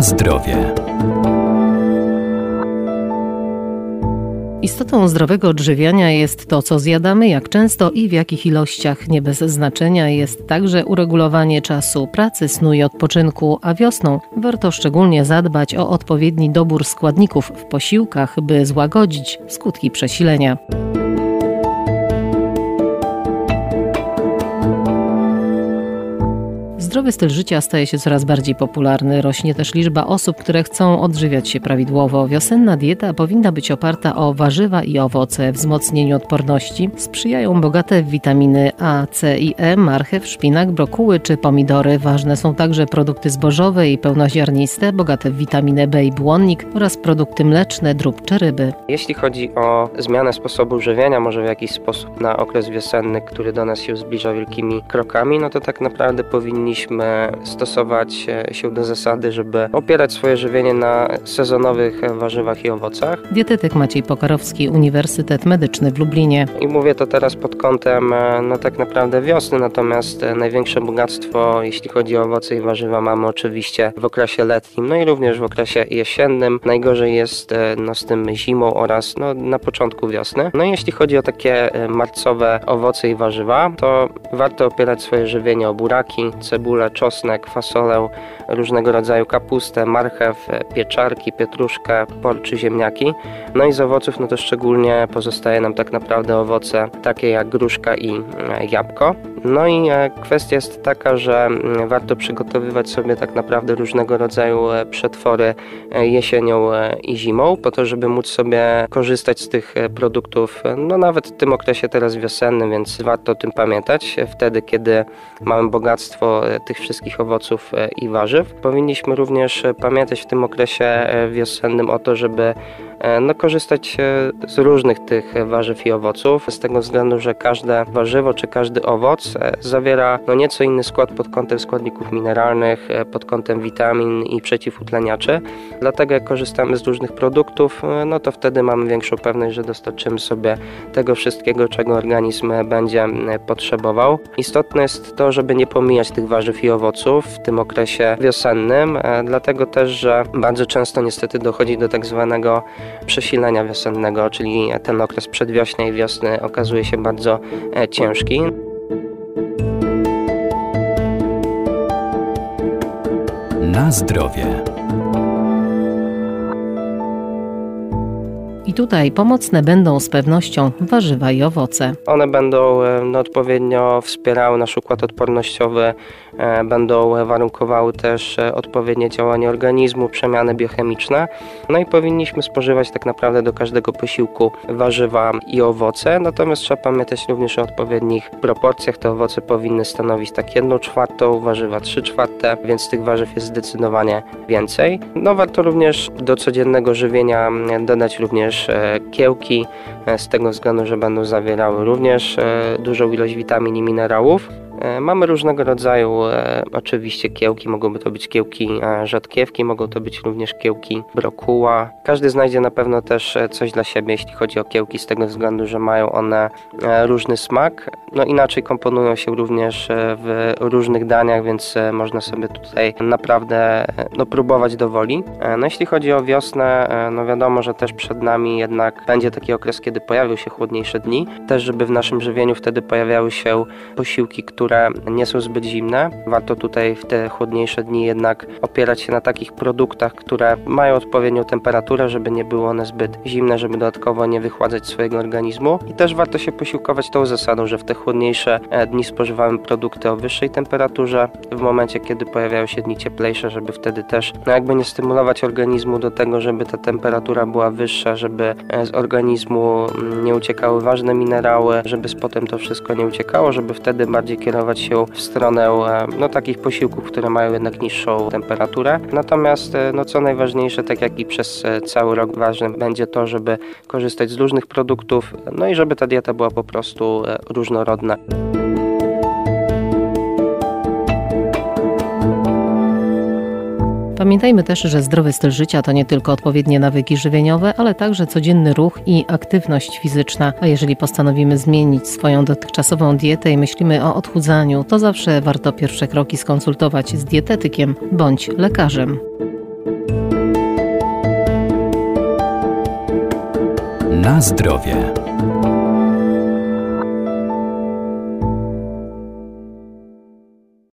Zdrowie. Istotą zdrowego odżywiania jest to, co zjadamy, jak często i w jakich ilościach. Nie bez znaczenia jest także uregulowanie czasu pracy, snu i odpoczynku, a wiosną warto szczególnie zadbać o odpowiedni dobór składników w posiłkach, by złagodzić skutki przesilenia. Zdrowy styl życia staje się coraz bardziej popularny. Rośnie też liczba osób, które chcą odżywiać się prawidłowo. Wiosenna dieta powinna być oparta o warzywa i owoce. Wzmocnieniu odporności sprzyjają bogate w witaminy A, C i E, marchew, szpinak, brokuły czy pomidory. Ważne są także produkty zbożowe i pełnoziarniste, bogate w witaminę B i błonnik oraz produkty mleczne, drób czy ryby. Jeśli chodzi o zmianę sposobu żywienia, może w jakiś sposób na okres wiosenny, który do nas się zbliża wielkimi krokami, no to tak naprawdę powinniśmy powinniśmy stosować się do zasady, żeby opierać swoje żywienie na sezonowych warzywach i owocach. Dietetyk Maciej Pokarowski, Uniwersytet Medyczny w Lublinie. I mówię to teraz pod kątem no tak naprawdę wiosny, natomiast największe bogactwo, jeśli chodzi o owoce i warzywa, mamy oczywiście w okresie letnim, no i również w okresie jesiennym. Najgorzej jest no, z tym zimą oraz no, na początku wiosny. No i jeśli chodzi o takie marcowe owoce i warzywa, to warto opierać swoje żywienie o buraki, cebulę, cebulę, czosnek, fasolę, różnego rodzaju kapustę, marchew, pieczarki, pietruszkę, por czy ziemniaki. No i z owoców, no to szczególnie pozostaje nam tak naprawdę owoce takie jak gruszka i e, jabłko. No i e, kwestia jest taka, że mm, warto przygotowywać sobie tak naprawdę różnego rodzaju e, przetwory jesienią i zimą, po to, żeby móc sobie korzystać z tych produktów, no nawet w tym okresie teraz wiosennym, więc warto o tym pamiętać. Wtedy, kiedy mamy bogactwo tych wszystkich owoców e, i warzyw. Powinniśmy również e, pamiętać w tym okresie e, wiosennym o to, żeby no, korzystać z różnych tych warzyw i owoców, z tego względu, że każde warzywo czy każdy owoc zawiera no, nieco inny skład pod kątem składników mineralnych, pod kątem witamin i przeciwutleniaczy. Dlatego jak korzystamy z różnych produktów, no to wtedy mamy większą pewność, że dostarczymy sobie tego wszystkiego, czego organizm będzie potrzebował. Istotne jest to, żeby nie pomijać tych warzyw i owoców w tym okresie wiosennym, e, dlatego też, że bardzo często niestety dochodzi do tak zwanego przesilenia wiosennego, czyli ten okres przedwiośnia i wiosny okazuje się bardzo e, ciężki. Na zdrowie. Tutaj pomocne będą z pewnością warzywa i owoce. One będą e, no, odpowiednio wspierały nasz układ odpornościowy, e, będą warunkowały też e, odpowiednie działanie organizmu, przemiany biochemiczne. No i powinniśmy spożywać tak naprawdę do każdego posiłku warzywa i owoce. Natomiast trzeba pamiętać również o odpowiednich proporcjach. Te owoce powinny stanowić tak 1 czwartą, warzywa 3 czwarte, więc tych warzyw jest zdecydowanie więcej. No warto również do codziennego żywienia dodać również e, kiełki, e, z tego względu, że będą zawierały również e, dużą ilość witamin i minerałów. E, mamy różnego rodzaju e, oczywiście kiełki, mogą to być kiełki e, rzodkiewki, mogą to być również kiełki brokuła. Każdy znajdzie na pewno też coś dla siebie, jeśli chodzi o kiełki, z tego względu, że mają one różny smak. No inaczej komponują się również w różnych daniach, więc można sobie tutaj naprawdę no, próbować do woli. No jeśli chodzi o wiosnę, no wiadomo, że też przed nami jednak będzie taki okres, kiedy pojawią się chłodniejsze dni. Też, żeby w naszym żywieniu wtedy pojawiały się posiłki, które które nie są zbyt zimne. Warto tutaj w te chłodniejsze dni jednak opierać się na takich produktach, które mają odpowiednią temperaturę, żeby nie były one zbyt zimne, żeby dodatkowo nie wychładzać swojego organizmu. I też warto się posiłkować tą zasadą, że w te chłodniejsze e, dni spożywamy produkty o wyższej temperaturze, w momencie kiedy pojawiają się dni cieplejsze, żeby wtedy też no jakby nie stymulować organizmu do tego, żeby ta temperatura była wyższa, żeby e, z organizmu mm, nie uciekały ważne minerały, żeby z potem to wszystko nie uciekało, żeby wtedy bardziej kierować kierować się w stronę e, no, takich posiłków, które mają jednak niższą temperaturę. Natomiast e, no, co najważniejsze, tak jak i przez e, cały rok ważne będzie to, żeby korzystać z różnych produktów, no i żeby ta dieta była po prostu różnorodna. Pamiętajmy też, że zdrowy styl życia to nie tylko odpowiednie nawyki żywieniowe, ale także codzienny ruch i aktywność fizyczna. A jeżeli postanowimy zmienić swoją dotychczasową dietę i myślimy o odchudzaniu, to zawsze warto pierwsze kroki skonsultować z dietetykiem bądź lekarzem. Na zdrowie.